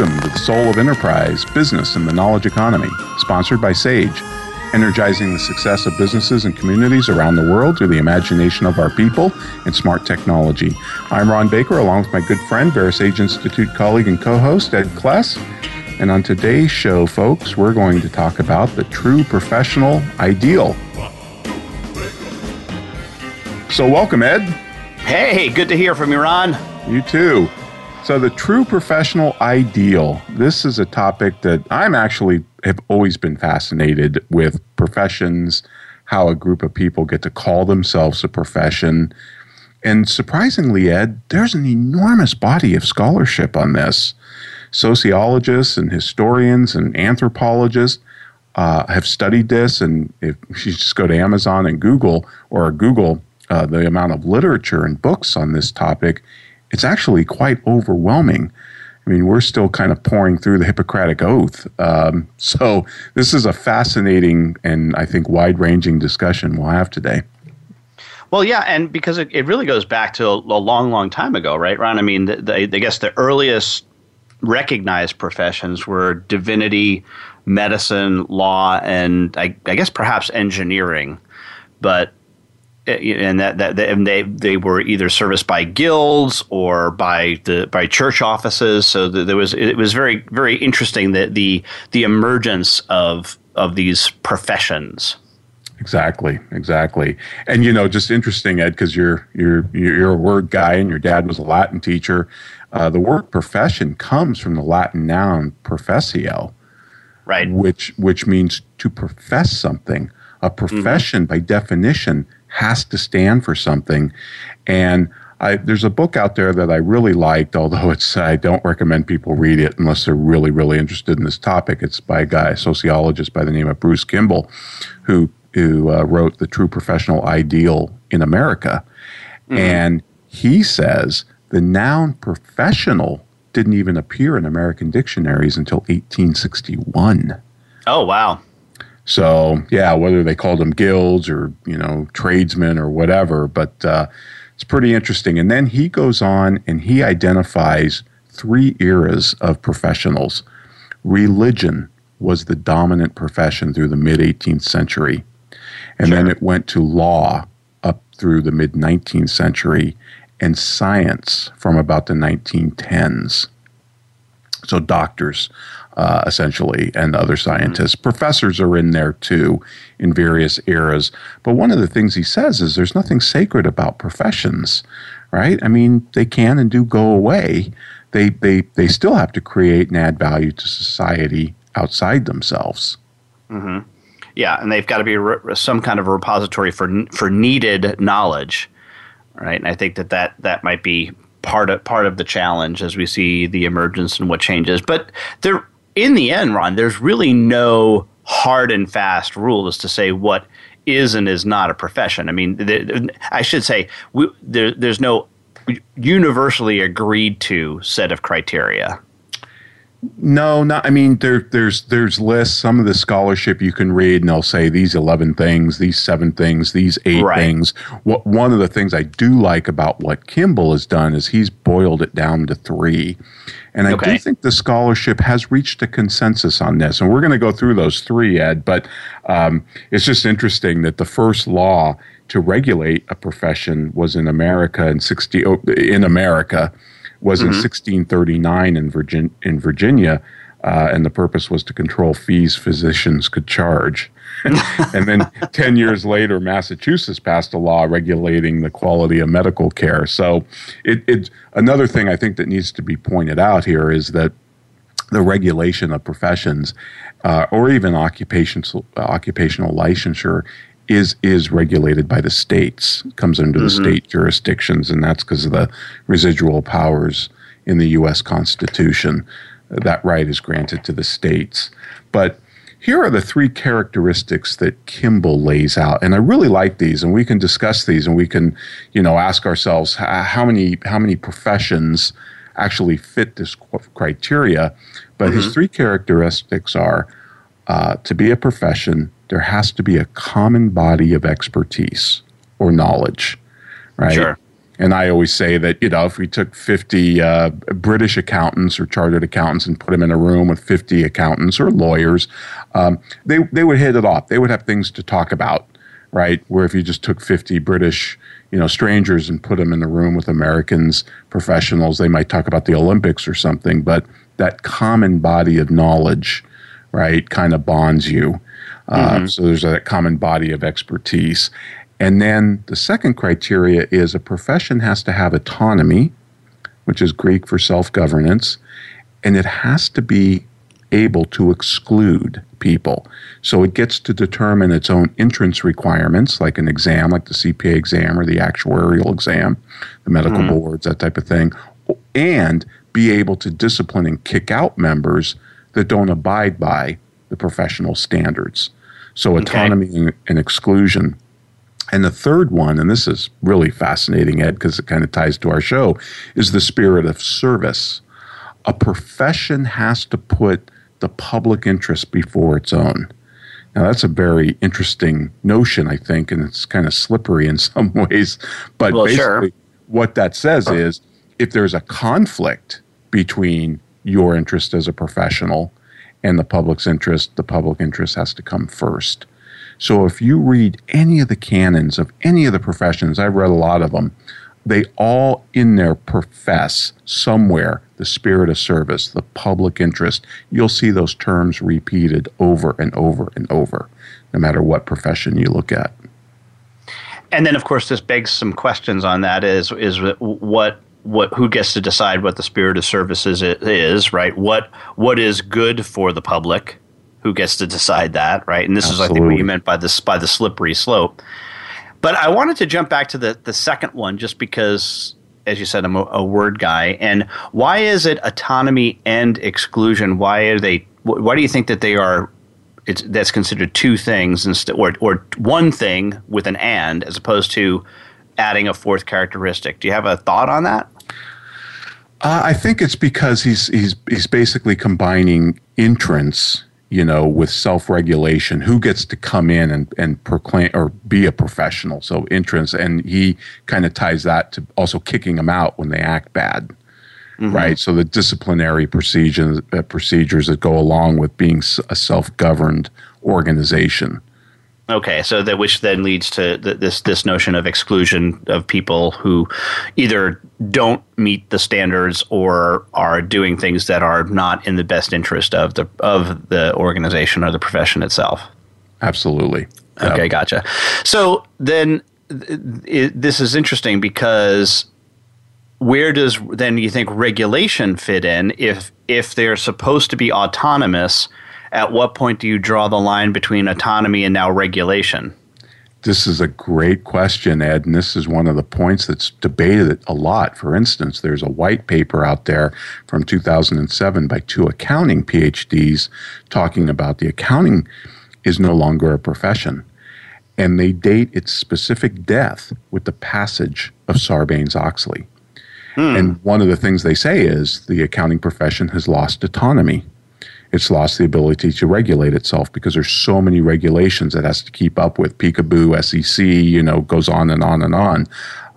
Welcome to the Soul of Enterprise Business and the Knowledge Economy, sponsored by SAGE, energizing the success of businesses and communities around the world through the imagination of our people and smart technology. I'm Ron Baker, along with my good friend, VeraSage Institute colleague and co host, Ed Kless. And on today's show, folks, we're going to talk about the true professional ideal. So, welcome, Ed. Hey, good to hear from you, Ron. You too. So, the true professional ideal. This is a topic that I'm actually have always been fascinated with professions, how a group of people get to call themselves a profession. And surprisingly, Ed, there's an enormous body of scholarship on this. Sociologists and historians and anthropologists uh, have studied this. And if you just go to Amazon and Google or Google uh, the amount of literature and books on this topic, it's actually quite overwhelming. I mean, we're still kind of pouring through the Hippocratic Oath. Um, so, this is a fascinating and I think wide ranging discussion we'll have today. Well, yeah, and because it, it really goes back to a, a, long, long time ago, right, Ron? I mean, the, the, I guess the earliest recognized professions were divinity, medicine, law, and I, I guess perhaps engineering. But and that, that and they they were either serviced by guilds or by the by church offices. So there was it was very very interesting that the the emergence of of these professions. Exactly, exactly, and you know, just interesting, Ed, because you're you're you're a word guy, and your dad was a Latin teacher. Uh, the word profession comes from the Latin noun professio, right? Which which means to profess something. A profession, mm-hmm. by definition, has to stand for something. And I, there's a book out there that I really liked, although it's I don't recommend people read it unless they're really, really interested in this topic. It's by a guy, a sociologist by the name of Bruce Kimball, who who uh, wrote the True Professional Ideal in America, mm-hmm. and he says the noun professional didn't even appear in American dictionaries until 1861. Oh wow! So yeah, whether they called them guilds or you know tradesmen or whatever, but uh, it's pretty interesting. And then he goes on and he identifies three eras of professionals. Religion was the dominant profession through the mid 18th century, and sure. then it went to law up through the mid 19th century, and science from about the 1910s. So doctors uh, essentially, and other scientists. Mm-hmm. Professors are in there too in various eras. But one of the things he says is there's nothing sacred about professions, right? I mean, they can and do go away. They, they, they still have to create and add value to society outside themselves. Mm-hmm. Yeah, and they've got to be re- some kind of a repository for for needed knowledge, right? And I think that that, that might be part of part of the challenge as we see the emergence and what changes. But there in the end, Ron, there's really no hard and fast rule as to say what is and is not a profession. I mean, I should say we, there, there's no universally agreed to set of criteria. No, not. I mean, there, there's there's lists. Some of the scholarship you can read, and they'll say these eleven things, these seven things, these eight right. things. What one of the things I do like about what Kimball has done is he's boiled it down to three, and I okay. do think the scholarship has reached a consensus on this. And we're going to go through those three, Ed. But um, it's just interesting that the first law to regulate a profession was in America in sixty in America was mm-hmm. in 1639 in, Virgin, in Virginia, uh, and the purpose was to control fees physicians could charge. and then 10 years later, Massachusetts passed a law regulating the quality of medical care. So, it, it, another thing I think that needs to be pointed out here is that the regulation of professions uh, or even occupational, uh, occupational licensure is is regulated by the states, comes under mm-hmm. the state jurisdictions, and that's because of the residual powers in the U.S. Constitution. That right is granted to the states. But here are the three characteristics that Kimball lays out, and I really like these, and we can discuss these, and we can, you know, ask ourselves how many how many professions actually fit this criteria. But mm-hmm. his three characteristics are uh, to be a profession, there has to be a common body of expertise or knowledge, right? Sure. And I always say that, you know, if we took 50 uh, British accountants or chartered accountants and put them in a room with 50 accountants or lawyers, um, they, they would hit it off. They would have things to talk about, right? Where if you just took 50 British, you know, strangers and put them in a room with Americans, professionals, they might talk about the Olympics or something. But that common body of knowledge, right, kind of bonds you. Uh, mm-hmm. So there's a common body of expertise. And then the second criteria is a profession has to have autonomy, which is Greek for self governance, and it has to be able to exclude people. So it gets to determine its own entrance requirements, like an exam, like the CPA exam or the actuarial exam, the medical mm-hmm. boards, that type of thing, and be able to discipline and kick out members that don't abide by the professional standards. So autonomy okay. and exclusion. And the third one, and this is really fascinating, Ed, because it kind of ties to our show, is the spirit of service. A profession has to put the public interest before its own. Now, that's a very interesting notion, I think, and it's kind of slippery in some ways. But well, basically, sure. what that says is if there's a conflict between your interest as a professional and the public's interest, the public interest has to come first. So if you read any of the canons of any of the professions, I've read a lot of them, they all in there profess somewhere the spirit of service, the public interest. You'll see those terms repeated over and over and over, no matter what profession you look at. And then, of course, this begs some questions on that. Is is what what who gets to decide what the spirit of services is, right? What what is good for the public? Who gets to decide that, right? And this Absolutely. is, I think, what you meant by this by the slippery slope. But I wanted to jump back to the the second one, just because, as you said, I'm a, a word guy. And why is it autonomy and exclusion? Why are they? Why do you think that they are? It's that's considered two things instead, or or one thing with an and, as opposed to adding a fourth characteristic. Do you have a thought on that? Uh, I think it's because he's he's he's basically combining entrance, you know, with self-regulation. Who gets to come in and, and proclaim or be a professional? So entrance, and he kind of ties that to also kicking them out when they act bad, mm-hmm. right? So the disciplinary procedures uh, procedures that go along with being a self-governed organization. Okay, so that which then leads to this this notion of exclusion of people who either don't meet the standards or are doing things that are not in the best interest of the of the organization or the profession itself. Absolutely. Okay, yep. gotcha. So then it, this is interesting because where does then you think regulation fit in if if they're supposed to be autonomous? At what point do you draw the line between autonomy and now regulation? This is a great question, Ed, and this is one of the points that's debated a lot. For instance, there's a white paper out there from 2007 by two accounting PhDs talking about the accounting is no longer a profession. And they date its specific death with the passage of Sarbanes Oxley. Hmm. And one of the things they say is the accounting profession has lost autonomy it's lost the ability to regulate itself because there's so many regulations it has to keep up with. PCAOB, SEC, you know, goes on and on and on.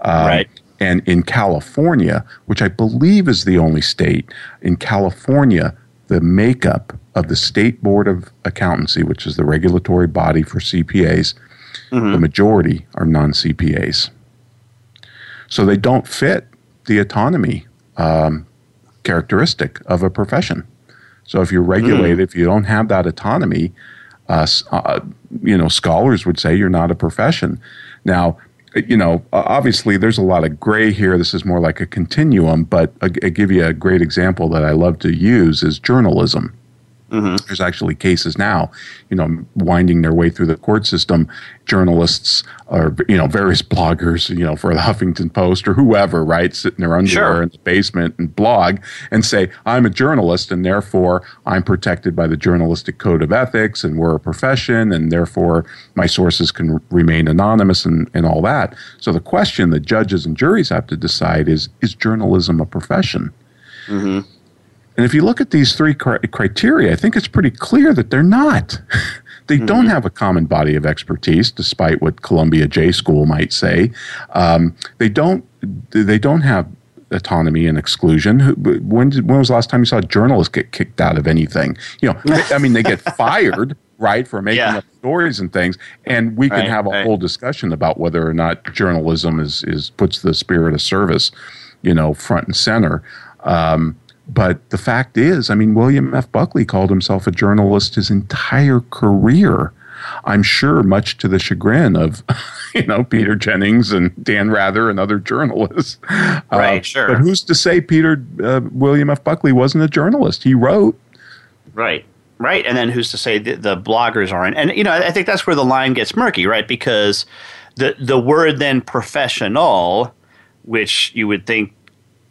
Um, right. And in California, which I believe is the only state, in California, the makeup of the State Board of Accountancy, which is the regulatory body for CPAs, mm-hmm. the majority are non CPAs. So they don't fit the autonomy um, characteristic of a profession. So if you're regulated, mm. if you don't have that autonomy, uh, uh, you know, scholars would say you're not a profession. Now, you know, obviously there's a lot of gray here. This is more like a continuum, but I, I give you a great example that I love to use is journalism. Mm-hmm. There's actually cases now, you know, winding their way through the court system. Journalists or you know various bloggers, you know, for the Huffington Post or whoever, right, sit in their underwear sure. in the basement and blog and say, "I'm a journalist, and therefore I'm protected by the journalistic code of ethics, and we're a profession, and therefore my sources can remain anonymous and, and all that." So the question that judges and juries have to decide is: Is journalism a profession? Mm-hmm. And if you look at these three criteria, I think it's pretty clear that they're not. they mm-hmm. don't have a common body of expertise, despite what Columbia J School might say. Um, they don't. They don't have autonomy and exclusion. When did, when was the last time you saw journalists get kicked out of anything? You know, I mean, they get fired, right, for making yeah. up stories and things. And we can right, have a right. whole discussion about whether or not journalism is is puts the spirit of service, you know, front and center. Um, but the fact is, I mean, William F. Buckley called himself a journalist his entire career. I'm sure, much to the chagrin of, you know, Peter Jennings and Dan Rather and other journalists. Right, uh, sure. But who's to say Peter uh, William F. Buckley wasn't a journalist? He wrote. Right, right. And then who's to say the, the bloggers aren't? And you know, I think that's where the line gets murky, right? Because the the word then professional, which you would think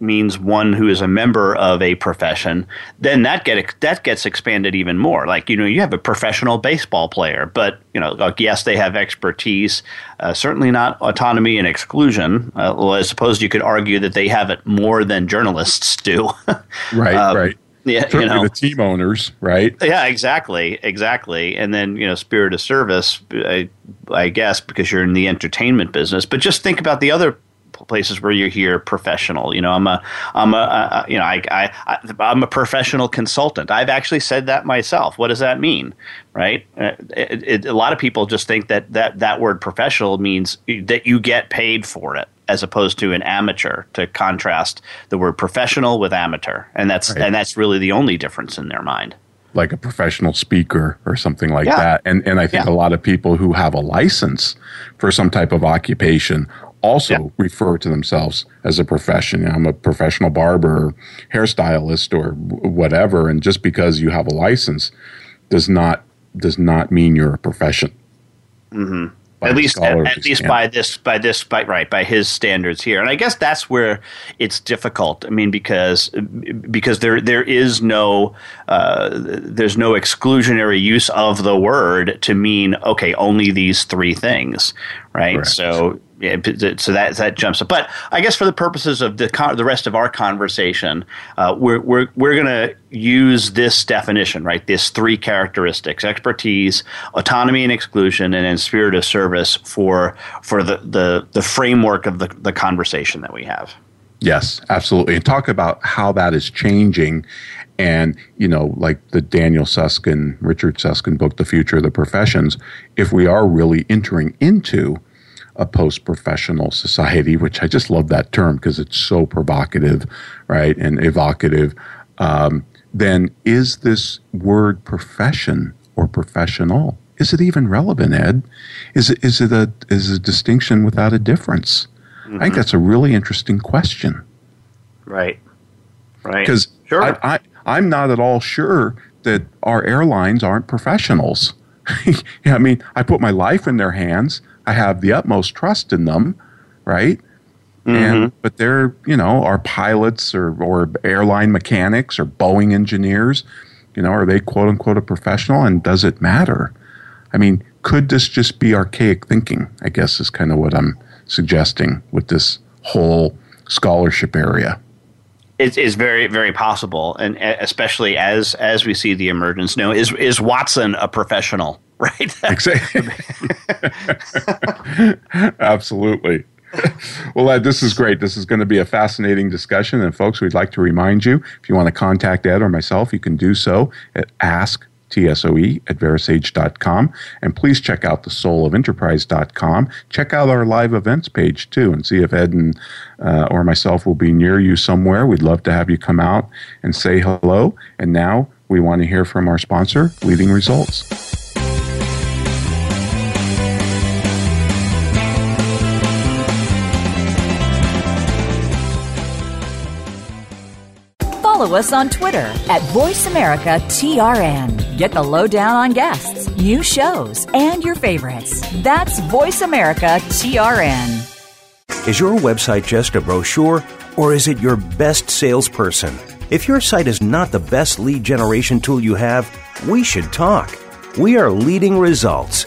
means one who is a member of a profession, then that get that gets expanded even more. Like you know, you have a professional baseball player, but you know, like yes, they have expertise, uh, certainly not autonomy and exclusion. Uh, well, I suppose you could argue that they have it more than journalists do. right, um, right. Yeah, Certainly you know, the team owners, right? Yeah, exactly, exactly. And then you know, spirit of service, I, I guess, because you're in the entertainment business. But just think about the other places where you hear professional. You know, I'm a, I'm a, uh, you know, I, I, I'm a professional consultant. I've actually said that myself. What does that mean, right? Uh, it, it, a lot of people just think that that that word professional means that you get paid for it as opposed to an amateur to contrast the word professional with amateur and that's right. and that's really the only difference in their mind like a professional speaker or something like yeah. that and and I think yeah. a lot of people who have a license for some type of occupation also yeah. refer to themselves as a profession. I'm a professional barber, or hairstylist, or whatever. And just because you have a license does not does not mean you're a profession. Mm-hmm. At least, at, at least by this, by this, by right, by his standards here, and I guess that's where it's difficult. I mean, because because there there is no uh, there's no exclusionary use of the word to mean okay, only these three things, right? Correct. So yeah, so that that jumps up. But I guess for the purposes of the con- the rest of our conversation, uh, we're we're we're going to use this definition, right? This three characteristics: expertise, autonomy and exclusion, and then spirit of service for for the the, the framework of the, the conversation that we have. Yes, absolutely. And talk about how that is changing. And, you know, like the Daniel Susskind, Richard Susskind book, The Future of the Professions, if we are really entering into a post professional society, which I just love that term because it's so provocative, right, and evocative, um, then is this word profession or professional? Is it even relevant, Ed? Is it is it a is a distinction without a difference? Mm-hmm. I think mm-hmm. that's a really interesting question. Right. Right. Because sure. I, I, I'm not at all sure that our airlines aren't professionals. yeah, I mean, I put my life in their hands. I have the utmost trust in them, right? Mm-hmm. And but they're you know are pilots or or airline mechanics or Boeing engineers, you know, are they quote unquote a professional? And does it matter? I mean, could this just be archaic thinking? I guess is kind of what I'm suggesting with this whole scholarship area. It is very very possible, and especially as as we see the emergence. now, is is Watson a professional? Right? Absolutely. Well, Ed, this is great. This is going to be a fascinating discussion. And, folks, we'd like to remind you if you want to contact Ed or myself, you can do so at ask TSOE at verasage.com. And please check out the soulofenterprise.com. Check out our live events page too and see if Ed and uh, or myself will be near you somewhere. We'd love to have you come out and say hello. And now we want to hear from our sponsor, Leading Results. Follow us on Twitter at VoiceAmericaTRN. Get the lowdown on guests, new shows, and your favorites. That's VoiceAmericaTRN. Is your website just a brochure, or is it your best salesperson? If your site is not the best lead generation tool you have, we should talk. We are leading results.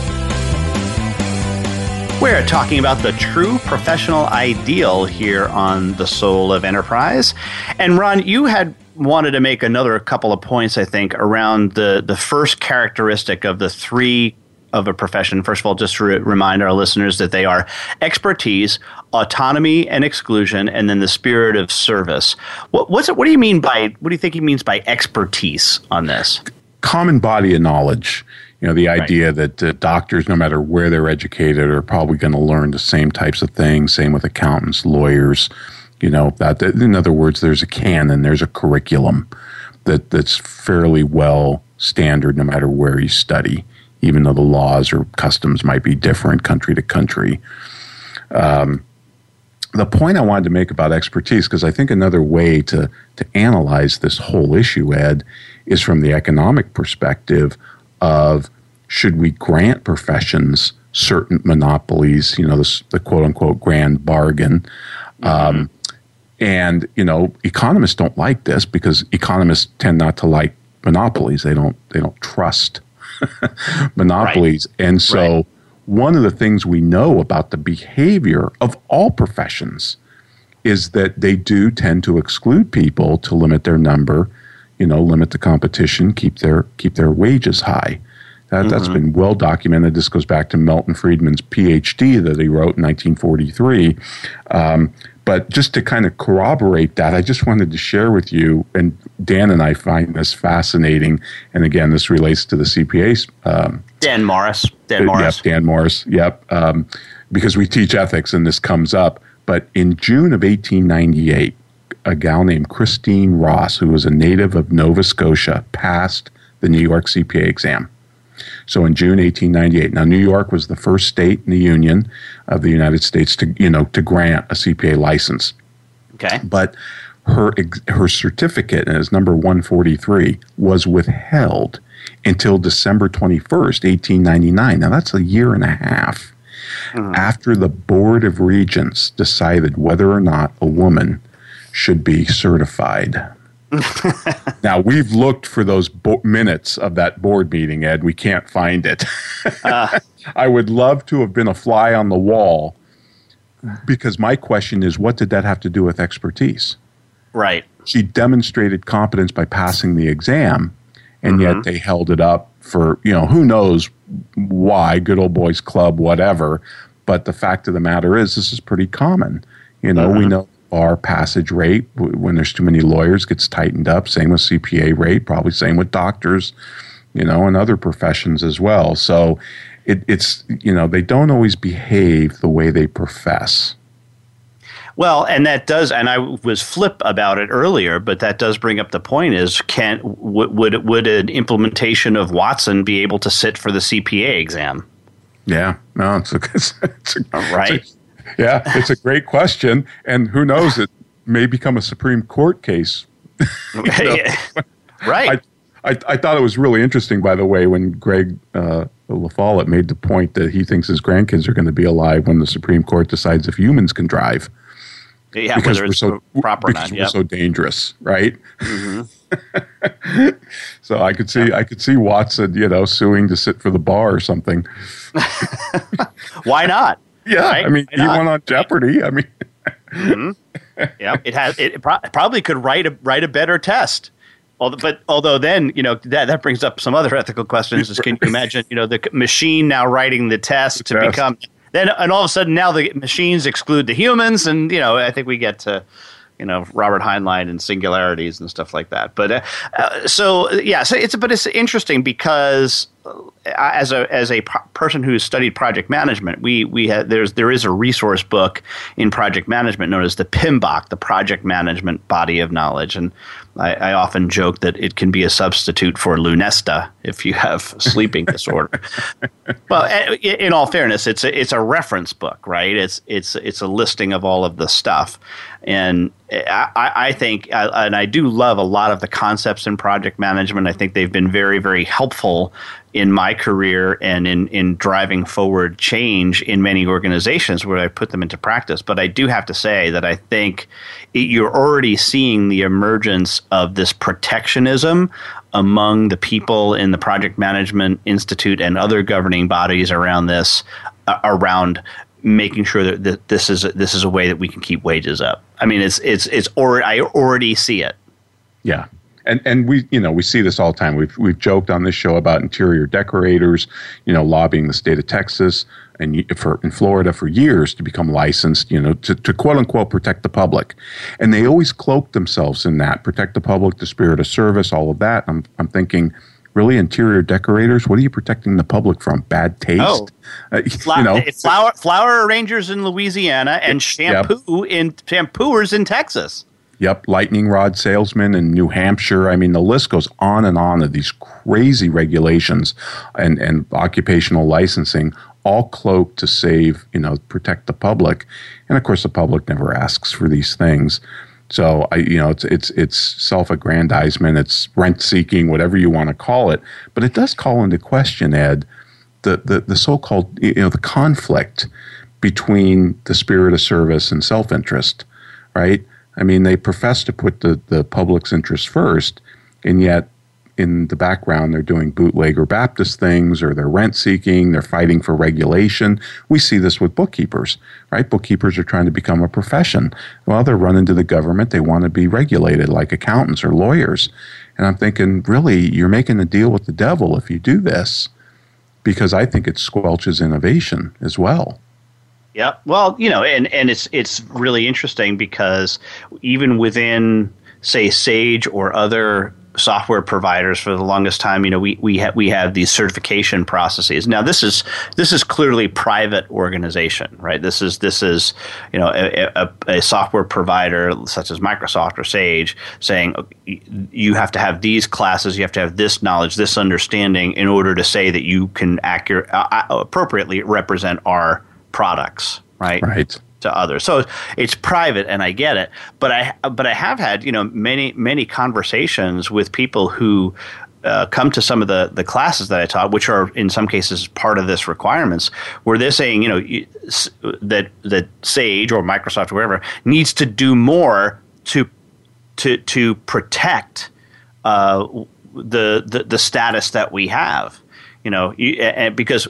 We're talking about the true professional ideal here on the Soul of Enterprise. And Ron, you had wanted to make another couple of points, I think, around the, the first characteristic of the three of a profession. First of all, just to re- remind our listeners that they are expertise, autonomy and exclusion, and then the spirit of service. What, what's it, what do you mean by, what do you think he means by expertise on this? Common body of knowledge you know, the idea right. that uh, doctors, no matter where they're educated, are probably going to learn the same types of things. Same with accountants, lawyers. You know, that, in other words, there's a canon, there's a curriculum that that's fairly well standard, no matter where you study, even though the laws or customs might be different country to country. Um, the point I wanted to make about expertise, because I think another way to to analyze this whole issue, Ed, is from the economic perspective of should we grant professions certain monopolies, you know, this, the quote unquote grand bargain. Um, and, you know, economists don't like this because economists tend not to like monopolies. They don't, they don't trust monopolies. Right. And so right. one of the things we know about the behavior of all professions is that they do tend to exclude people to limit their number you know, limit the competition, keep their keep their wages high. That, mm-hmm. That's been well documented. This goes back to Milton Friedman's PhD that he wrote in 1943. Um, but just to kind of corroborate that, I just wanted to share with you, and Dan and I find this fascinating. And again, this relates to the CPA. Um, Dan Morris. Dan Morris. Yep, Dan Morris. Yep. Um, because we teach ethics and this comes up. But in June of 1898, a gal named Christine Ross, who was a native of Nova Scotia, passed the New York CPA exam. So in June 1898, now New York was the first state in the Union of the United States to you know to grant a CPA license. Okay, but her her certificate, and it's number 143, was withheld until December 21st, 1899. Now that's a year and a half mm. after the Board of Regents decided whether or not a woman should be certified. now we've looked for those bo- minutes of that board meeting, Ed. We can't find it. uh. I would love to have been a fly on the wall because my question is, what did that have to do with expertise? Right. She demonstrated competence by passing the exam, and mm-hmm. yet they held it up for you know who knows why good old boys club whatever but the fact of the matter is this is pretty common you know mm-hmm. we know bar passage rate when there's too many lawyers gets tightened up. Same with cpa rate probably same with doctors you know and other professions as well. So it, it's you know they don't always behave the way they profess. Well, and that does, and I was flip about it earlier, but that does bring up the point: is can w- would would an implementation of Watson be able to sit for the CPA exam? Yeah, no, it's a, it's, it's a right. It's a, yeah, it's a great question, and who knows? It may become a Supreme Court case. right. I, I, I, thought it was really interesting, by the way, when Greg uh, La Follette made the point that he thinks his grandkids are going to be alive when the Supreme Court decides if humans can drive. Yeah, because we're so proper because not, yep. we're so dangerous, right? Mm-hmm. so I could see I could see Watson, you know, suing to sit for the bar or something. Why not? Yeah, right? I mean, he won on Jeopardy. I mean, mm-hmm. yeah, it has. It pro- probably could write a write a better test. Although, but although then you know that that brings up some other ethical questions. Is can you imagine you know the machine now writing the test the to test. become then and all of a sudden now the machines exclude the humans, and you know I think we get to you know Robert Heinlein and singularities and stuff like that. But uh, uh, so yeah, so it's but it's interesting because uh, as a as a person who's studied project management, we we have there's there is a resource book in project management known as the PMBOK, the Project Management Body of Knowledge, and I, I, often joke that it can be a substitute for Lunesta if you have sleeping disorder. well, eh, in all fairness, it's a, it's a reference book, right? It's it's it's a listing of all of the stuff, and I, I think, and I do love a lot of the concepts in project management. I think they've been very very helpful in my career and in, in driving forward change in many organizations where I put them into practice. But I do have to say that I think it, you're already seeing the emergence of this protectionism among the people in the Project Management Institute and other governing bodies around this, uh, around making sure that, that this is a, this is a way that we can keep wages up. I mean, it's it's it's or I already see it. Yeah, and and we you know we see this all the time. We've we've joked on this show about interior decorators, you know, lobbying the state of Texas and for in Florida for years to become licensed, you know, to, to quote unquote protect the public, and they always cloak themselves in that protect the public, the spirit of service, all of that. I'm I'm thinking. Really, interior decorators? What are you protecting the public from? Bad taste? Oh, uh, Fla- you know, flower flower arrangers in Louisiana and shampoo yep. in shampooers in Texas. Yep, lightning rod salesman in New Hampshire. I mean, the list goes on and on of these crazy regulations and, and occupational licensing, all cloaked to save, you know, protect the public. And of course, the public never asks for these things. So I, you know, it's it's it's self-aggrandizement, it's rent-seeking, whatever you want to call it. But it does call into question, Ed, the the, the so-called you know the conflict between the spirit of service and self-interest, right? I mean, they profess to put the, the public's interest first, and yet in the background they're doing bootlegger Baptist things or they're rent seeking, they're fighting for regulation. We see this with bookkeepers, right? Bookkeepers are trying to become a profession. Well, they're running to the government, they want to be regulated like accountants or lawyers. And I'm thinking, really, you're making a deal with the devil if you do this, because I think it squelches innovation as well. Yeah. Well, you know, and, and it's it's really interesting because even within say Sage or other software providers for the longest time, you know, we we have we have these certification processes. Now, this is this is clearly private organization, right? This is this is you know a, a, a software provider such as Microsoft or Sage saying you have to have these classes, you have to have this knowledge, this understanding in order to say that you can accurate uh, appropriately represent our products, right? Right. To others, so it's private, and I get it. But I, but I have had you know many many conversations with people who uh, come to some of the, the classes that I taught, which are in some cases part of this requirements, where they're saying, you know, that that Sage or Microsoft or whatever needs to do more to to to protect uh, the, the the status that we have. You know, because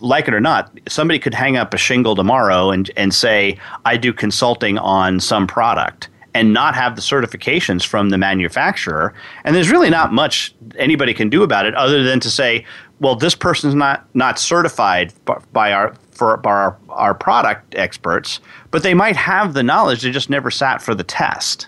like it or not, somebody could hang up a shingle tomorrow and, and say, I do consulting on some product. and not have the certifications from the manufacturer. And there's really not much anybody can do about it other than to say, well, this person's not not certified by our for by our, our product experts, but they might have the knowledge. They just never sat for the test.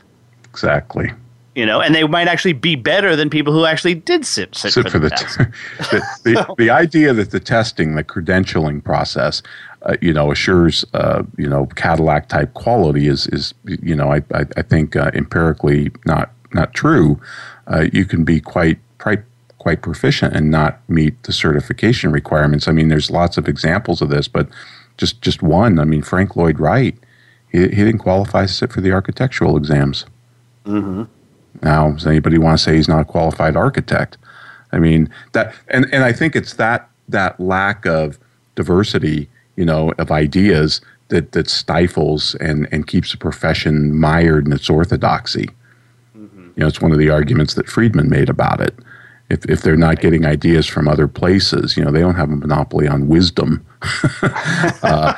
Exactly. You know, and they might actually be better than people who actually did sit, sit, sit for, for, the, the test. the, the, the, idea that the testing, the credentialing process, uh, you know, assures, uh, you know, Cadillac type quality is, is you know, I, I, I think uh, empirically not not true. Uh, you can be quite quite quite proficient and not meet the certification requirements. I mean, there's lots of examples of this, but just just one. I mean, Frank Lloyd Wright, he, he didn't qualify to sit for the architectural exams. Mm-hmm. Now, does anybody want to say he's not a qualified architect? I mean that, and and I think it's that that lack of diversity, you know, of ideas that that stifles and and keeps the profession mired in its orthodoxy. Mm-hmm. You know, it's one of the arguments that Friedman made about it if, if they're not getting ideas from other places, you know, they don't have a monopoly on wisdom. uh,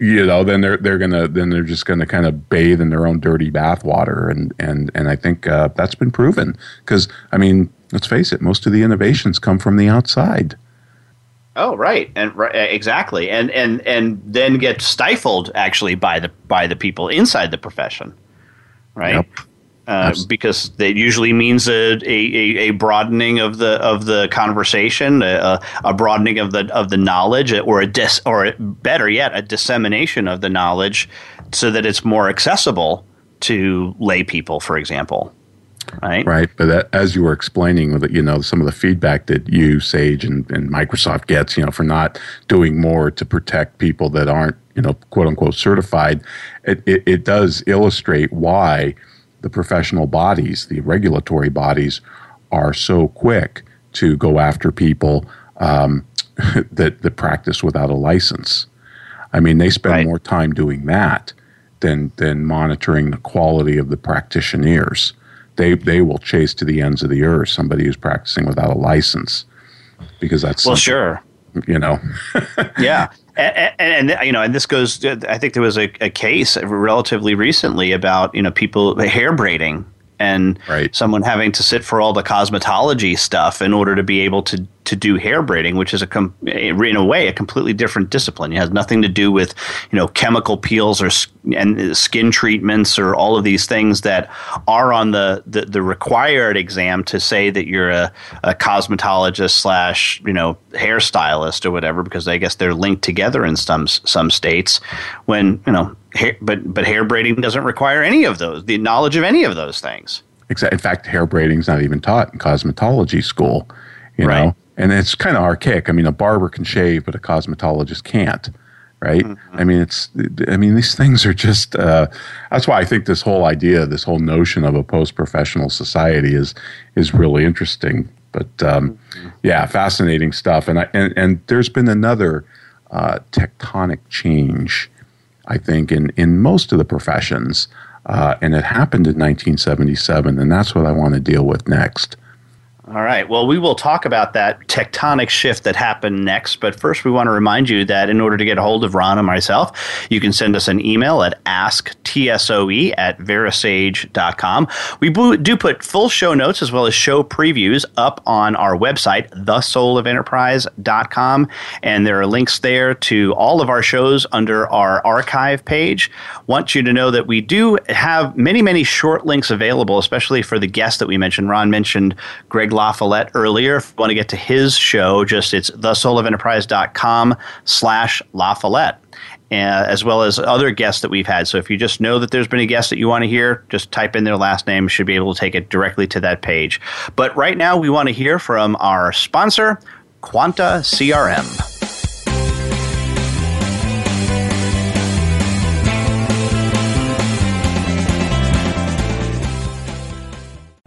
you know, then they're they're gonna then they're just gonna kind of bathe in their own dirty bathwater, and and and I think uh, that's been proven because I mean, let's face it, most of the innovations come from the outside. Oh, right, and right, exactly, and and and then get stifled actually by the by the people inside the profession, right? Yep. Uh, because that usually means a, a, a, broadening of the of the conversation, a, a broadening of the of the knowledge, or a dis, or better yet, a dissemination of the knowledge, so that it's more accessible to lay people, for example. Right. Right. But that, as you were explaining, with you know some of the feedback that you, Sage, and, and Microsoft gets, you know, for not doing more to protect people that aren't, you know, quote unquote certified, it, it, it does illustrate why the professional bodies, the regulatory bodies, are so quick to go after people um, that, that practice without a license. I mean, they spend right. more time doing that than than monitoring the quality of the practitioners. They they will chase to the ends of the earth somebody who's practicing without a license because that's well, sure, you know. yeah, and, and, and, you know, and this goes. I think there was a, a, case relatively recently about you know people hair braiding and right. someone having to sit for all the cosmetology stuff in order to be able to to do hair braiding, which is a com- in a way a completely different discipline. It has nothing to do with you know chemical peels or and skin treatments or all of these things that are on the, the, the required exam to say that you're a, a cosmetologist slash you know hairstylist or whatever because I guess they're linked together in some some states. When you know, hair, but but hair braiding doesn't require any of those the knowledge of any of those things. In fact, hair braiding is not even taught in cosmetology school. You right. know, and it's kind of archaic. I mean, a barber can shave, but a cosmetologist can't, right? Mm-hmm. I mean, it's I mean these things are just. Uh, that's why I think this whole idea, this whole notion of a post-professional society is is really interesting. But um, mm-hmm. yeah, fascinating stuff. And I, and, and there's been another uh, tectonic change, I think, in in most of the professions. Uh, and it happened in 1977, and that's what I want to deal with next. All right. Well, we will talk about that tectonic shift that happened next. But first, we want to remind you that in order to get a hold of Ron and myself, you can send us an email at asktsoe at verasage.com. We do put full show notes as well as show previews up on our website, thesoulofenterprise.com. And there are links there to all of our shows under our archive page. Want you to know that we do have many, many short links available, especially for the guests that we mentioned. Ron mentioned Greg La Follette earlier. If you want to get to his show, just it's thesoulofenterprise.com slash La Follette. Uh, as well as other guests that we've had. So if you just know that there's been a guest that you want to hear, just type in their last name, should be able to take it directly to that page. But right now, we want to hear from our sponsor, Quanta CRM.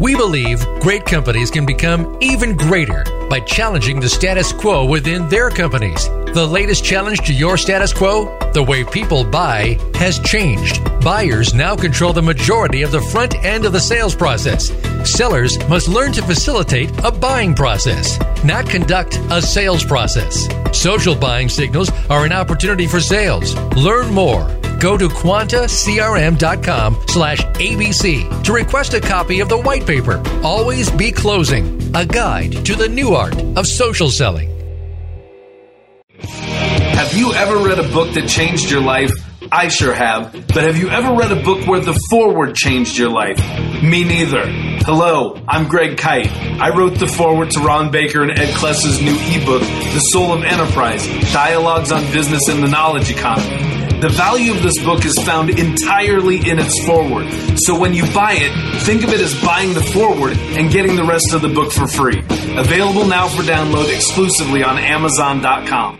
We believe great companies can become even greater by challenging the status quo within their companies. The latest challenge to your status quo? The way people buy has changed. Buyers now control the majority of the front end of the sales process Sellers must learn to facilitate a buying process, not conduct a sales process. Social buying signals are an opportunity for sales. Learn more. Go to quantacrm.com slash ABC to request a copy of the white paper, Always Be Closing, a guide to the new art of social selling. Have you ever read a book that changed your life? I sure have. But have you ever read a book where the foreword changed your life? Me neither. Hello, I'm Greg Kyte. I wrote the foreword to Ron Baker and Ed Kless's new ebook, The Soul of Enterprise Dialogues on Business and the Knowledge Economy. The value of this book is found entirely in its foreword. So when you buy it, think of it as buying the foreword and getting the rest of the book for free. Available now for download exclusively on Amazon.com.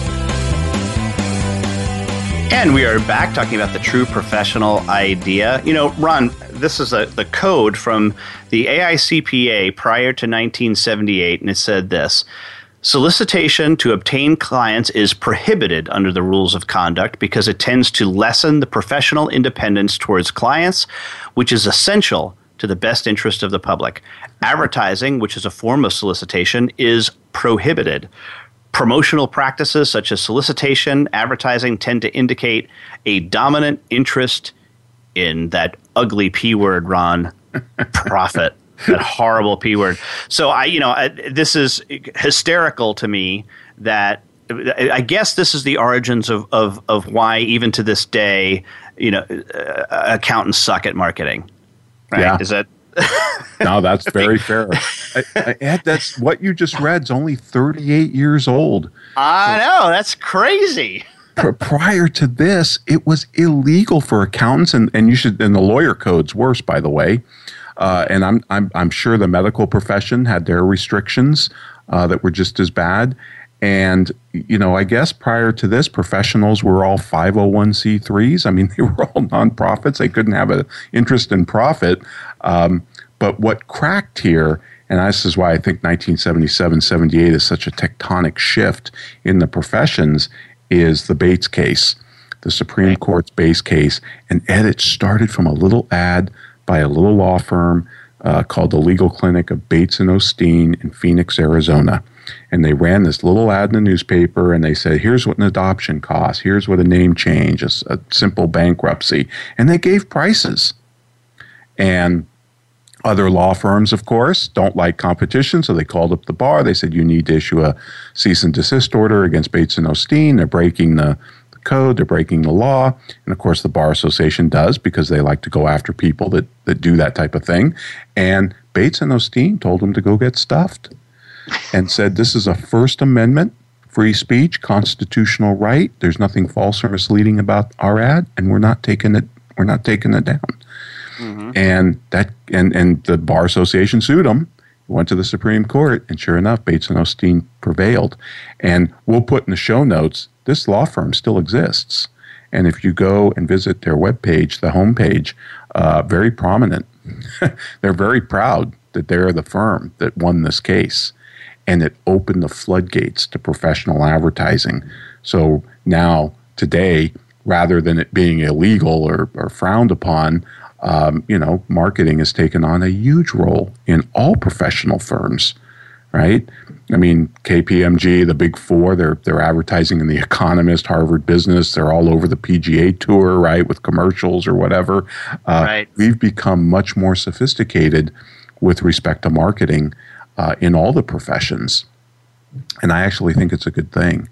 And we are back talking about the true professional idea. You know, Ron, this is a, the code from the AICPA prior to 1978, and it said this Solicitation to obtain clients is prohibited under the rules of conduct because it tends to lessen the professional independence towards clients, which is essential to the best interest of the public. Advertising, which is a form of solicitation, is prohibited. Promotional practices such as solicitation, advertising tend to indicate a dominant interest in that ugly P word, Ron, profit that horrible p word. So I, you know, I, this is hysterical to me that I guess this is the origins of, of, of why even to this day, you know, uh, accountants suck at marketing. Right? Yeah. Is that? no, that's very fair. I, I, Ed, that's what you just read. Is only 38 years old. I know that's crazy. prior to this, it was illegal for accountants, and, and you should, and the lawyer code's worse, by the way. Uh, and I'm, I'm, I'm sure the medical profession had their restrictions uh, that were just as bad. And, you know, I guess prior to this, professionals were all 501c3s. I mean, they were all nonprofits. They couldn't have an interest in profit. Um, but what cracked here, and this is why I think 1977 78 is such a tectonic shift in the professions, is the Bates case, the Supreme Court's Bates case. And Ed, it started from a little ad by a little law firm uh, called the Legal Clinic of Bates and O'Steen in Phoenix, Arizona. And they ran this little ad in the newspaper and they said, here's what an adoption costs, here's what a name change, a, a simple bankruptcy. And they gave prices. And other law firms, of course, don't like competition, so they called up the bar. They said, you need to issue a cease and desist order against Bates and O'Steen. They're breaking the code, they're breaking the law. And of course, the Bar Association does because they like to go after people that, that do that type of thing. And Bates and O'Steen told them to go get stuffed and said, This is a First Amendment free speech, constitutional right. There's nothing false or misleading about our ad, and we're not taking it. We're not taking it down. Mm-hmm. And that and and the bar association sued them. Went to the Supreme Court, and sure enough, Bates and O'Steen prevailed. And we'll put in the show notes this law firm still exists. And if you go and visit their webpage, the homepage, uh, very prominent. they're very proud that they're the firm that won this case. And it opened the floodgates to professional advertising. So now, today, rather than it being illegal or, or frowned upon, um, you know, marketing has taken on a huge role in all professional firms, right? I mean, KPMG, the big four, they're they're advertising in The Economist, Harvard Business. They're all over the PGA Tour, right, with commercials or whatever. Uh, right. We've become much more sophisticated with respect to marketing uh, in all the professions, and I actually think it's a good thing.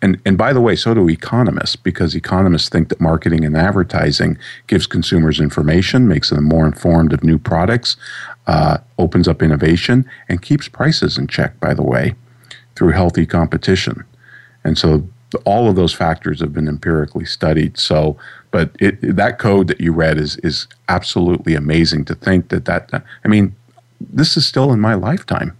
And and by the way, so do economists because economists think that marketing and advertising gives consumers information, makes them more informed of new products, uh, opens up innovation, and keeps prices in check. By the way, through healthy competition. And so all of those factors have been empirically studied. So, but it, that code that you read is is absolutely amazing to think that that. I mean, this is still in my lifetime.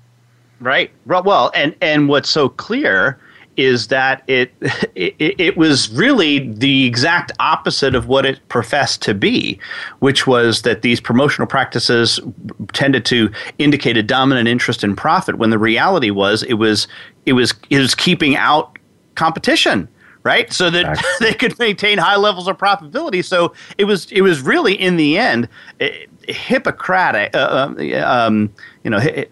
Right. Well, and and what's so clear is that it, it, it was really the exact opposite of what it professed to be, which was that these promotional practices tended to indicate a dominant interest in profit. When the reality was, it was it was it was keeping out competition right so that exactly. they could maintain high levels of profitability so it was it was really in the end eh, hippocratic uh, um, um you know it,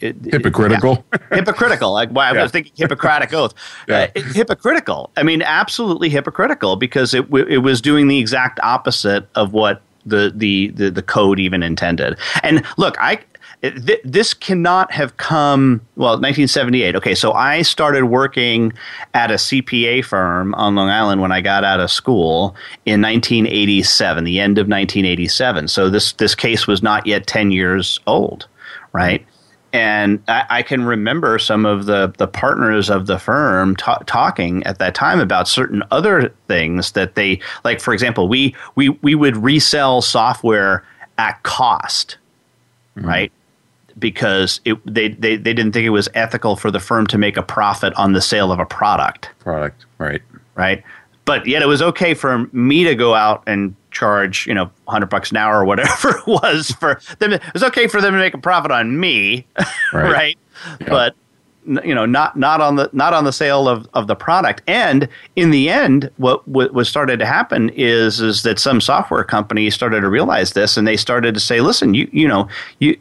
it, hypocritical? yeah, hypocritical. Like why yeah. i was thinking hippocratic oath. Yeah. uh, hypocritical. I mean absolutely hypocritical because it it was doing the exact opposite of what the, the the the code even intended. And look i th- this cannot have come well 1978 okay so i started working at a cpa firm on long island when i got out of school in 1987 the end of 1987 so this this case was not yet 10 years old right and I, I, can remember some of the, the partners of the firm ta- talking at that time about certain other things that they like. For example, we we we would resell software at cost, mm-hmm. right? Because it, they, they, they didn't think it was ethical for the firm to make a profit on the sale of a product. Product, right. Right. But yet it was okay for me to go out and charge, you know, 100 bucks an hour or whatever it was for them. It was okay for them to make a profit on me, right? right? But you know not not on the not on the sale of, of the product and in the end what what was started to happen is is that some software companies started to realize this and they started to say listen you you know you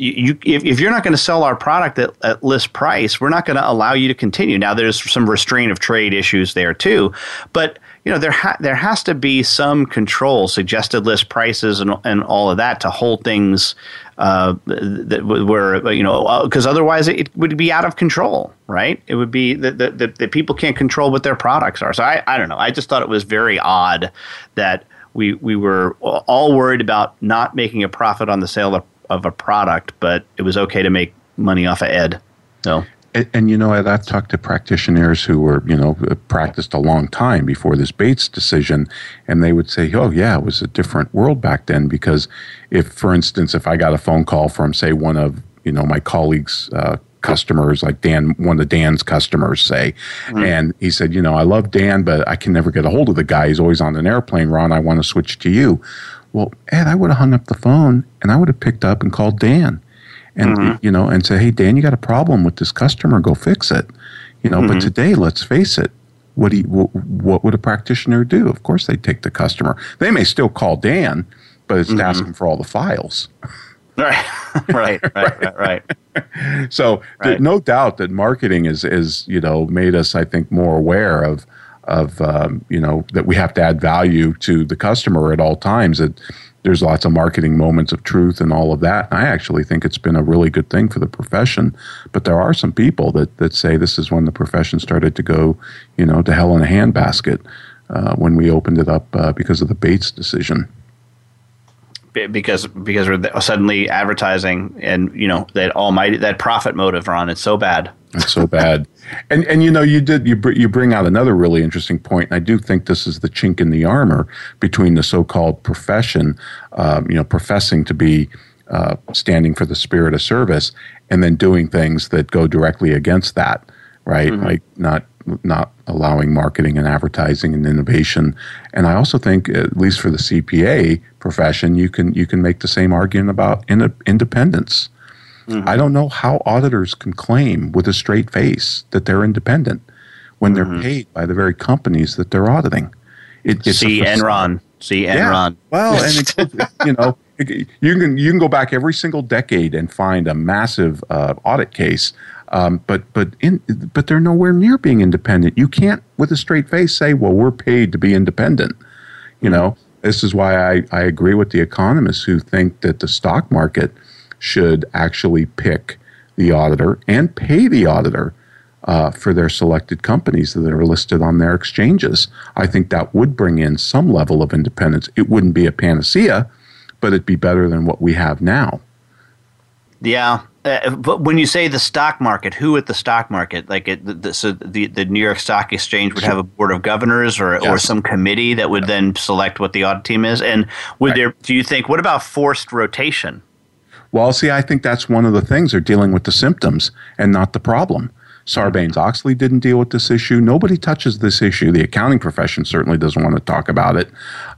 you, if, if you're not going to sell our product at, at list price, we're not going to allow you to continue. Now, there's some restraint of trade issues there too, but you know there ha- there has to be some control, suggested list prices, and and all of that to hold things uh, that were you know because uh, otherwise it would be out of control, right? It would be that that that people can't control what their products are. So I I don't know. I just thought it was very odd that we we were all worried about not making a profit on the sale of of a product, but it was okay to make money off of ed. So. And, and, you know, I've talked to practitioners who were, you know, practiced a long time before this Bates decision, and they would say, "Oh, yeah, it was a different world back then." Because if, for instance, if I got a phone call from, say, one of you know my colleagues' uh, customers, like Dan, one of Dan's customers, say, mm-hmm. and he said, "You know, I love Dan, but I can never get a hold of the guy. He's always on an airplane. Ron, I want to switch to you." Well, Ed, I would have hung up the phone and I would have picked up and called Dan, and mm-hmm. you know, and say, "Hey, Dan, you got a problem with this customer? Go fix it." You know, mm-hmm. but today, let's face it. What, you, what would a practitioner do? Of course, they take the customer. They may still call Dan, but it's mm-hmm. asking for all the files. Right, right, right, right, right. so, right. no doubt that marketing is is you know made us, I think, more aware of of um, you know that we have to add value to the customer at all times. That there's lots of marketing moments of truth and all of that. I actually think it's been a really good thing for the profession. But there are some people that that say this is when the profession started to go, you know, to hell in a handbasket uh, when we opened it up uh, because of the Bates decision because because we're suddenly advertising and you know that almighty that profit motive Ron it's so bad it's so bad and and you know you did you br- you bring out another really interesting point and I do think this is the chink in the armor between the so-called profession um, you know professing to be uh, standing for the spirit of service and then doing things that go directly against that right mm-hmm. like not not allowing marketing and advertising and innovation. And I also think, at least for the CPA profession, you can you can make the same argument about in, independence. Mm-hmm. I don't know how auditors can claim with a straight face that they're independent when mm-hmm. they're paid by the very companies that they're auditing. It, it's See Enron. See Enron. Yeah. Well, and it, you know, you can you can go back every single decade and find a massive uh, audit case um, but but in but they're nowhere near being independent. You can't, with a straight face, say, "Well, we're paid to be independent." You know, this is why I, I agree with the economists who think that the stock market should actually pick the auditor and pay the auditor uh, for their selected companies that are listed on their exchanges. I think that would bring in some level of independence. It wouldn't be a panacea, but it'd be better than what we have now. Yeah, uh, but when you say the stock market, who at the stock market? Like it, the, so the the New York Stock Exchange would have a board of governors or, yes. or some committee that would then select what the audit team is. And would right. there? Do you think? What about forced rotation? Well, see, I think that's one of the things they're dealing with the symptoms and not the problem. Sarbanes Oxley didn't deal with this issue. Nobody touches this issue. The accounting profession certainly doesn't want to talk about it.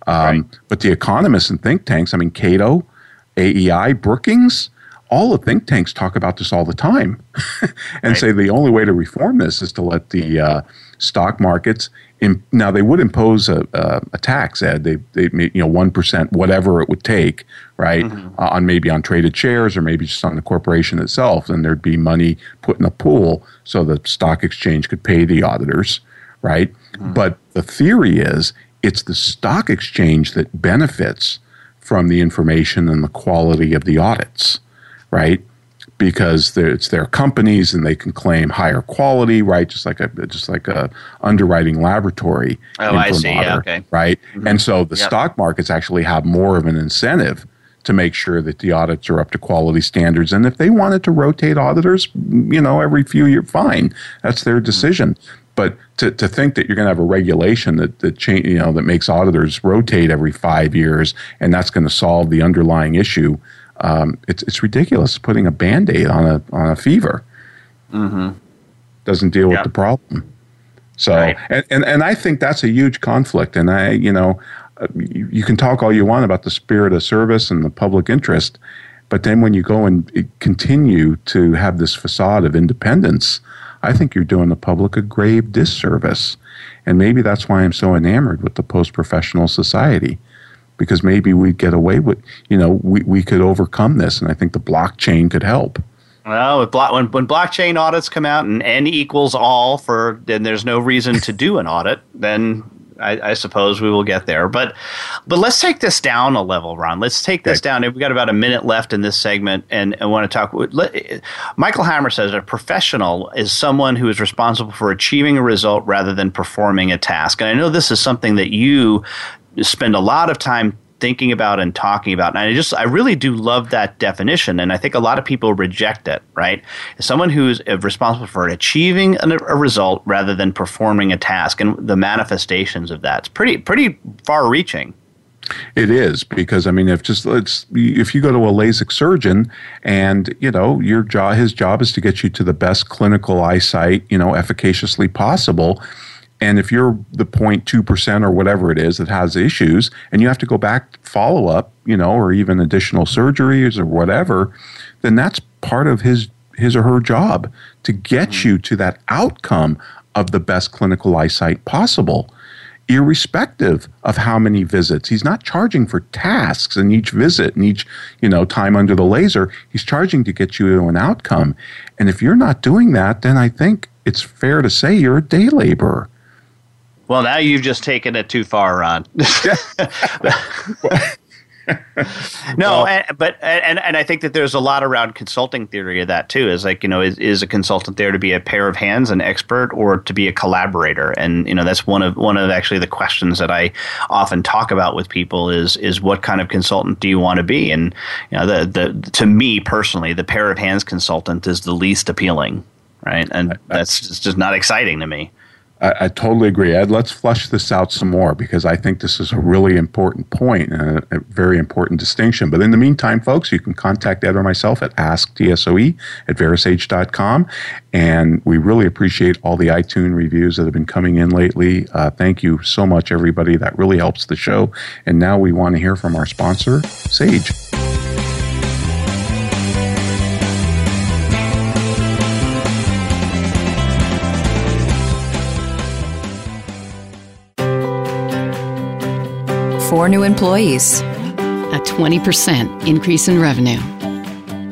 Um, right. But the economists and think tanks, I mean, Cato, AEI, Brookings, all the think tanks talk about this all the time and right. say the only way to reform this is to let the uh, stock markets in, now they would impose a, a, a tax ed they, they you know 1% whatever it would take right mm-hmm. uh, on maybe on traded shares or maybe just on the corporation itself and there'd be money put in a pool so the stock exchange could pay the auditors right mm-hmm. but the theory is it's the stock exchange that benefits from the information and the quality of the audits right? Because it's their companies and they can claim higher quality, right? Just like a just like a underwriting laboratory. Oh, I see. Yeah, okay. Right, mm-hmm. and so the yep. stock markets actually have more of an incentive to make sure that the audits are up to quality standards. And if they wanted to rotate auditors, you know, every few years, fine, that's their decision. But to, to think that you're going to have a regulation that that change, you know, that makes auditors rotate every five years, and that's going to solve the underlying issue um, it's it's ridiculous putting a band aid on a on a fever. Mm-hmm. Doesn't deal yep. with the problem. So right. and, and and I think that's a huge conflict. And I you know uh, you, you can talk all you want about the spirit of service and the public interest, but then when you go and continue to have this facade of independence, I think you're doing the public a grave disservice. And maybe that's why I'm so enamored with the post professional society because maybe we'd get away with, you know, we, we could overcome this. And I think the blockchain could help. Well, when, when blockchain audits come out and n equals all for, then there's no reason to do an audit. Then I, I, suppose we will get there. But but let's take this down a level, Ron. Let's take this okay. down. We've got about a minute left in this segment, and I want to talk. Let, Michael Hammer says a professional is someone who is responsible for achieving a result rather than performing a task. And I know this is something that you spend a lot of time thinking about and talking about. And I just, I really do love that definition. And I think a lot of people reject it, right? someone who's responsible for achieving a, result rather than performing a task and the manifestations of that. It's pretty, pretty far reaching. It is because I mean, if just let's if you go to a LASIK surgeon and you know your job, his job is to get you to the best clinical eyesight, you know, efficaciously possible and if you're the 0.2% or whatever it is that has issues, and you have to go back follow up, you know, or even additional surgeries or whatever, then that's part of his his or her job to get mm-hmm. you to that outcome of the best clinical eyesight possible irrespective of how many visits. He's not charging for tasks in each visit and each, you know, time under the laser. He's charging to get you to an outcome. And if you're not doing that, then I think it's fair to say you're a day laborer. Well, now you've just taken it too far, Ron. no, well, and, but and and I think that there's a lot around consulting theory of that too. Is like you know, is, is a consultant there to be a pair of hands, an expert, or to be a collaborator? And you know, that's one of one of actually the questions that I often talk about with people is is what kind of consultant do you want to be? And you know, the the to me personally, the pair of hands consultant is the least appealing, right? And that's just not exciting to me. I, I, totally agree. Ed, let's flush this out some more because I think this is a really important point and a, a, very important distinction. But in the meantime, folks, you can contact Ed or myself at asktsoe at verasage.com. And we really appreciate all the iTunes reviews that have been coming in lately. Uh, thank you so much, everybody. That really helps the show. And now we want to hear from our sponsor, Sage. Four new employees, a 20% increase in revenue,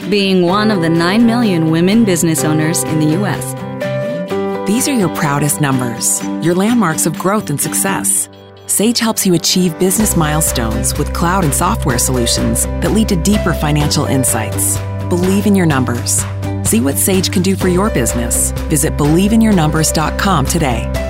being one of the 9 million women business owners in the U.S. These are your proudest numbers, your landmarks of growth and success. Sage helps you achieve business milestones with cloud and software solutions that lead to deeper financial insights. Believe in your numbers. See what Sage can do for your business. Visit believeinyournumbers.com today.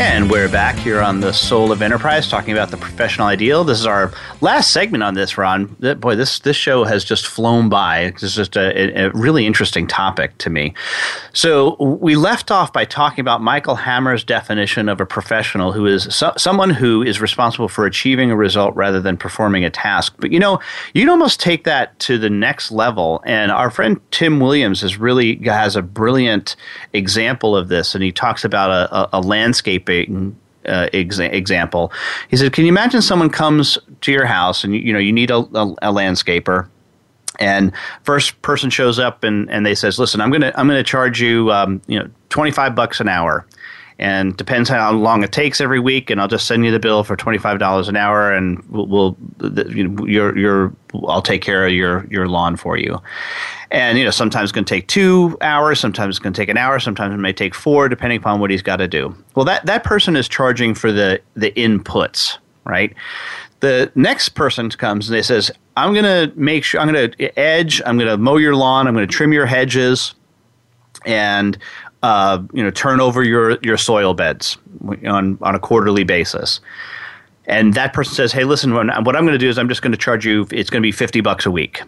And we're back here on the Soul of Enterprise, talking about the professional ideal. This is our last segment on this, Ron. Boy, this this show has just flown by. It's just a, a really interesting topic to me. So we left off by talking about Michael Hammer's definition of a professional, who is so, someone who is responsible for achieving a result rather than performing a task. But you know, you can almost take that to the next level. And our friend Tim Williams has really has a brilliant example of this, and he talks about a, a, a landscape uh, exa- example. He said, "Can you imagine someone comes to your house and you, you know you need a, a, a, landscaper." And first person shows up and, and they says, "Listen, I'm gonna I'm gonna charge you um, you know twenty five bucks an hour, and depends how long it takes every week, and I'll just send you the bill for twenty five dollars an hour, and we'll, we'll you know your your I'll take care of your your lawn for you." And you know, sometimes it's going to take two hours, sometimes it's going to take an hour, sometimes it may take four, depending upon what he's got to do. Well, that that person is charging for the the inputs, right? The next person comes and they says, "I'm going to make sure I'm going to edge, I'm going to mow your lawn, I'm going to trim your hedges, and uh, you know, turn over your your soil beds on on a quarterly basis." And that person says, "Hey, listen, what I'm going to do is I'm just going to charge you. It's going to be fifty bucks a week."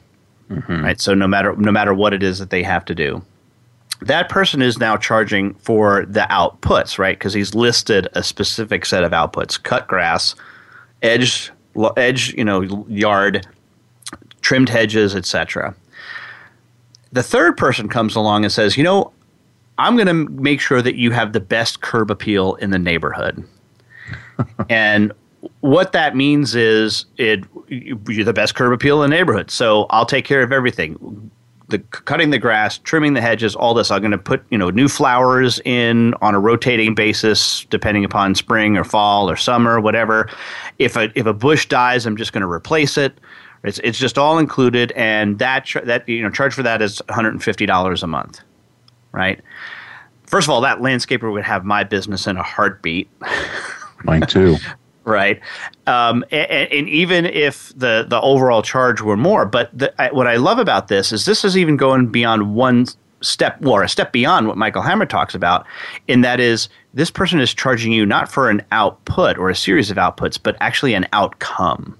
Mm-hmm. Right. So no matter no matter what it is that they have to do, that person is now charging for the outputs, right? Because he's listed a specific set of outputs: cut grass, edge edge, you know, yard, trimmed hedges, etc. The third person comes along and says, you know, I'm going to make sure that you have the best curb appeal in the neighborhood. and what that means is it you're the best curb appeal in the neighborhood. So I'll take care of everything. The cutting the grass, trimming the hedges, all this. I'm going to put you know new flowers in on a rotating basis, depending upon spring or fall or summer, whatever. If a if a bush dies, I'm just going to replace it. It's it's just all included, and that that you know charge for that is 150 dollars a month, right? First of all, that landscaper would have my business in a heartbeat. Mine too. right? Um, and, and, even if the the overall charge were more, but the, I, what I love about this is this is even going beyond one step or a step beyond what Michael Hammer talks about, and that is this person is charging you not for an output or a series of outputs, but actually an outcome.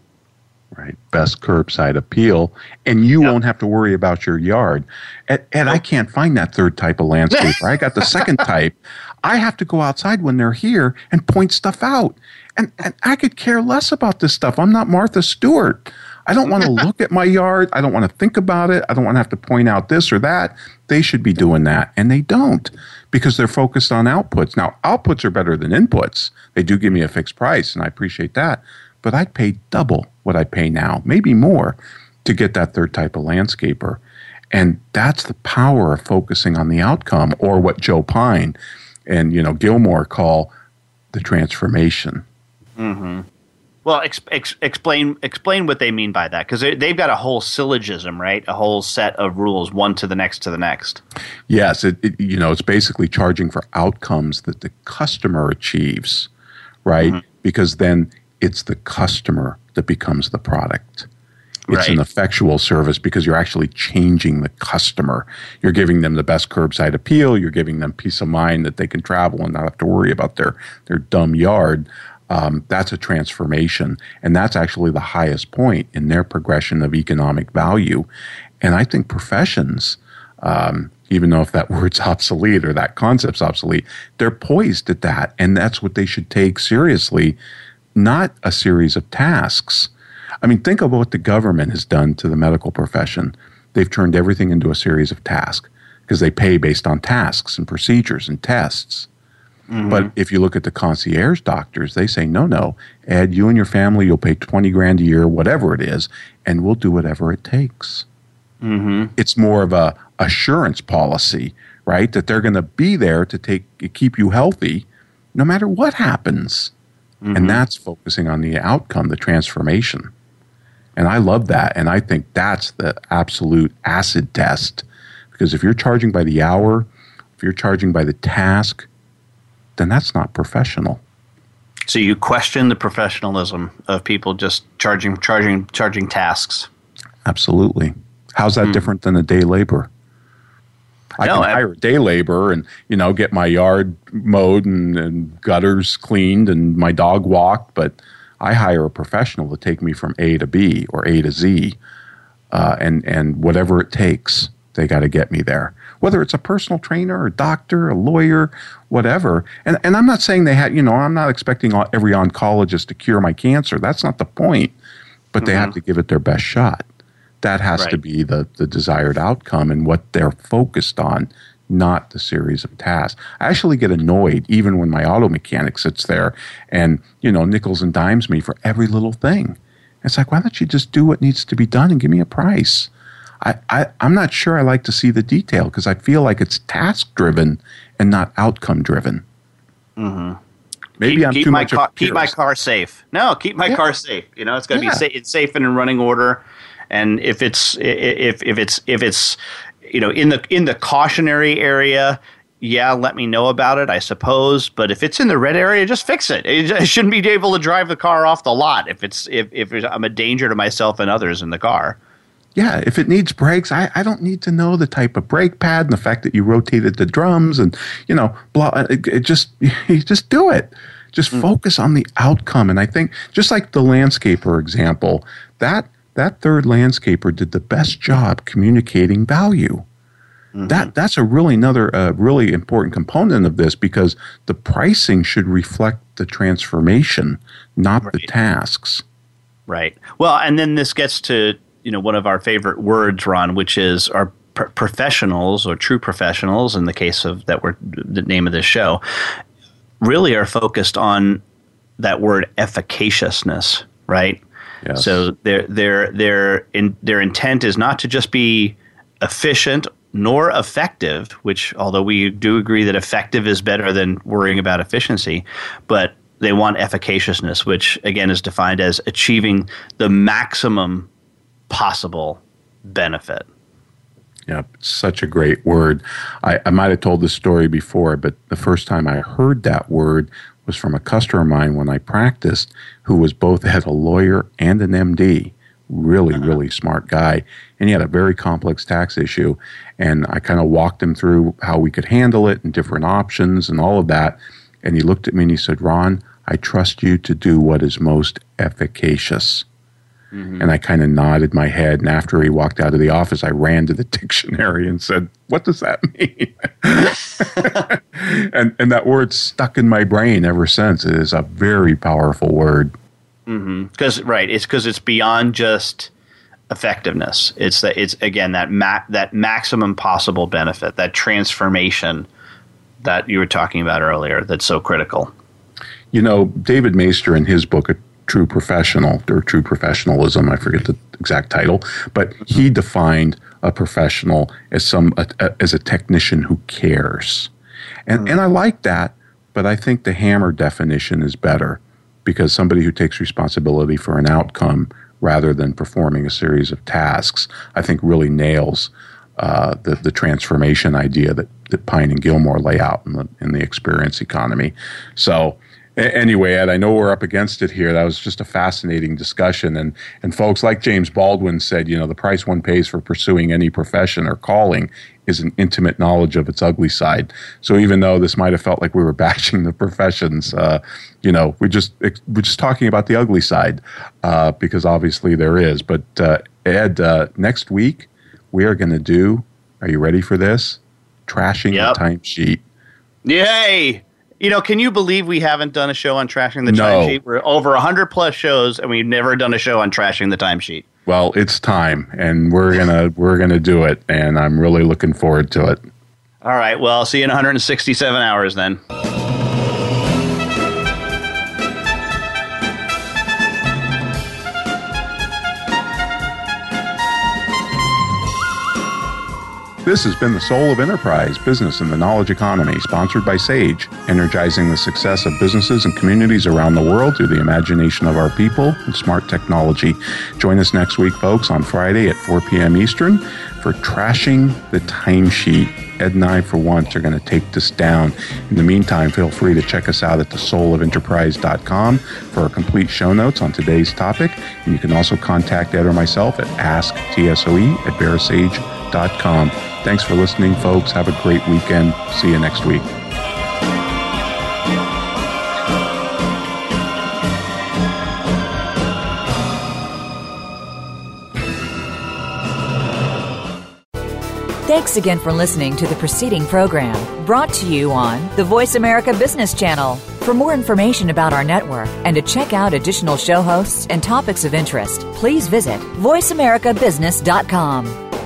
Right, best curbside appeal, and you yep. won't have to worry about your yard. And, and I can't find that third type of landscaper. I got the second type. I have to go outside when they're here and point stuff out. And, and I could care less about this stuff. I'm not Martha Stewart. I don't want to look at my yard. I don't want to think about it. I don't want to have to point out this or that. They should be doing that. And they don't because they're focused on outputs. Now, outputs are better than inputs. They do give me a fixed price, and I appreciate that. But I'd pay double what I pay now, maybe more, to get that third type of landscaper. And that's the power of focusing on the outcome or what Joe Pine and you know Gilmore call the transformation. Mm-hmm. Well, ex- ex- explain explain what they mean by that because they've got a whole syllogism, right? A whole set of rules, one to the next to the next. Yes, it, it you know it's basically charging for outcomes that the customer achieves, right? Mm-hmm. Because then it's the customer that becomes the product. It's right. an effectual service because you're actually changing the customer. You're giving them the best curbside appeal. You're giving them peace of mind that they can travel and not have to worry about their their dumb yard um, that's a transformation. And that's actually the highest point in their progression of economic value. And I think professions, um, even though if that word's obsolete or that concept's obsolete, they're poised at that. And that's what they should take seriously, not a series of tasks. I mean, think of what the government has done to the medical profession. They've turned everything into a series of tasks because they pay based on tasks and procedures and tests. Mm-hmm. But if you look at the concierge doctors, they say, no, no, Ed, you and your family, you'll pay 20 grand a year, whatever it is, and we'll do whatever it takes. Mm-hmm. It's more of a assurance policy, right? That they're going to be there to take keep you healthy no matter what happens. Mm-hmm. And that's focusing on the outcome, the transformation. And I love that. And I think that's the absolute acid test. Because if you're charging by the hour, if you're charging by the task, then that's not professional. So you question the professionalism of people just charging charging charging tasks. Absolutely. How's that mm. different than a day labor? I no, can I, hire a day labor and you know get my yard mowed and, and, gutters cleaned and my dog walked, but I hire a professional to take me from A to B or A to Z, uh, and and whatever it takes, they got to get me there. Whether it's a personal trainer, a doctor, a lawyer, whatever. And and I'm not saying they had you know I'm not expecting every oncologist to cure my cancer. That's not the point. But mm-hmm. they have mm-hmm. to give it their best shot. That has right. to be the, the desired outcome and what they're focused on, not the series of tasks. I actually get annoyed even when my auto mechanic sits there and, you know, nickels and dimes me for every little thing. It's like, why don't you just do what needs to be done and give me a price? I, I, am not sure I like to see the detail because I feel like it's task driven and not outcome driven. Mm-hmm. Maybe keep, I'm keep too my much. Car, keep my car safe. No, keep my yeah. car safe. You know, it's got to yeah. be safe. It's safe and in running order. And if it's if if it's if it's you know in the in the cautionary area, yeah, let me know about it, I suppose. But if it's in the red area, just fix it. I shouldn't be able to drive the car off the lot if it's if if I'm a danger to myself and others in the car. Yeah, if it needs brakes, I, I don't need to know the type of brake pad and the fact that you rotated the drums and you know blah. It, it just you just do it. Just mm. focus on the outcome. And I think just like the landscaper example, that that third landscaper did the best job communicating value. Mm-hmm. That that's a really another uh, really important component of this because the pricing should reflect the transformation, not right. the tasks. Right. Well, and then this gets to you know one of our favorite words, Ron, which is our professionals or true professionals. In the case of that, we're the name of this show, really are focused on that word efficaciousness, right? Yes. So their their their in, their intent is not to just be efficient nor effective, which although we do agree that effective is better than worrying about efficiency, but they want efficaciousness, which again is defined as achieving the maximum possible benefit. Yeah, such a great word. I, I might have told this story before, but the first time I heard that word was from a customer of mine when I practiced who was both had a lawyer and an MD. Really, uh-huh. really smart guy. And he had a very complex tax issue. And I kind of walked him through how we could handle it and different options and all of that. And he looked at me and he said, Ron, I trust you to do what is most efficacious. Mm-hmm. And I kind of nodded my head. And after he walked out of the office, I ran to the dictionary and said, What does that mean? and, and that word stuck in my brain ever since. It is a very powerful word. Because, mm-hmm. right, it's because it's beyond just effectiveness. It's that it's again that ma- that maximum possible benefit, that transformation that you were talking about earlier. That's so critical. You know, David Maister in his book, true professional or true professionalism. I forget the exact title, but he defined a professional as some a, a, as a technician who cares, and mm. and I like that. But I think the hammer definition is better because somebody who takes responsibility for an outcome rather than performing a series of tasks, I think really nails uh, the the transformation idea that that Pine and Gilmore lay out in the in the experience economy. So anyway, Ed, I know we're up against it here. That was just a fascinating discussion. And, and folks, like James Baldwin said, you know, the price one pays for pursuing any profession or calling is an intimate knowledge of its ugly side. So even though this might have felt like we were bashing the professions, uh, you know, we just we're just talking about the ugly side uh, because obviously there is. But uh, Ed, uh, next week we are going to do. Are you ready for this? trashing Yep. the timesheet. Yay! You know, can you believe we haven't done a show on trashing the No. timesheet? We're over 100 plus shows, and we've never done a show on trashing the timesheet. Well, it's time, and we're gonna we're gonna do it, and I'm really looking forward to it. All right, well, I'll see you in 167 hours then. This has been the Soul of Enterprise Business and the Knowledge Economy, sponsored by Sage, energizing the success of businesses and communities around the world through the imagination of our people and smart technology. Join us next week, folks, on Friday at 4 p.m. Eastern for Trashing the Timesheet. Ed and I, for once, are going to take this down. In the meantime, feel free to check us out at thesoulofenterprise.com for our complete show notes on today's topic. And you can also contact Ed or myself at asktsoe at verasage.com. Thanks for listening, folks. Have a great weekend. See you next week. Thanks again for listening to the preceding program brought to you on the Voice America Business Channel. For more information about our network and to check out additional show hosts and topics of interest, please visit voiceamericabusiness.com.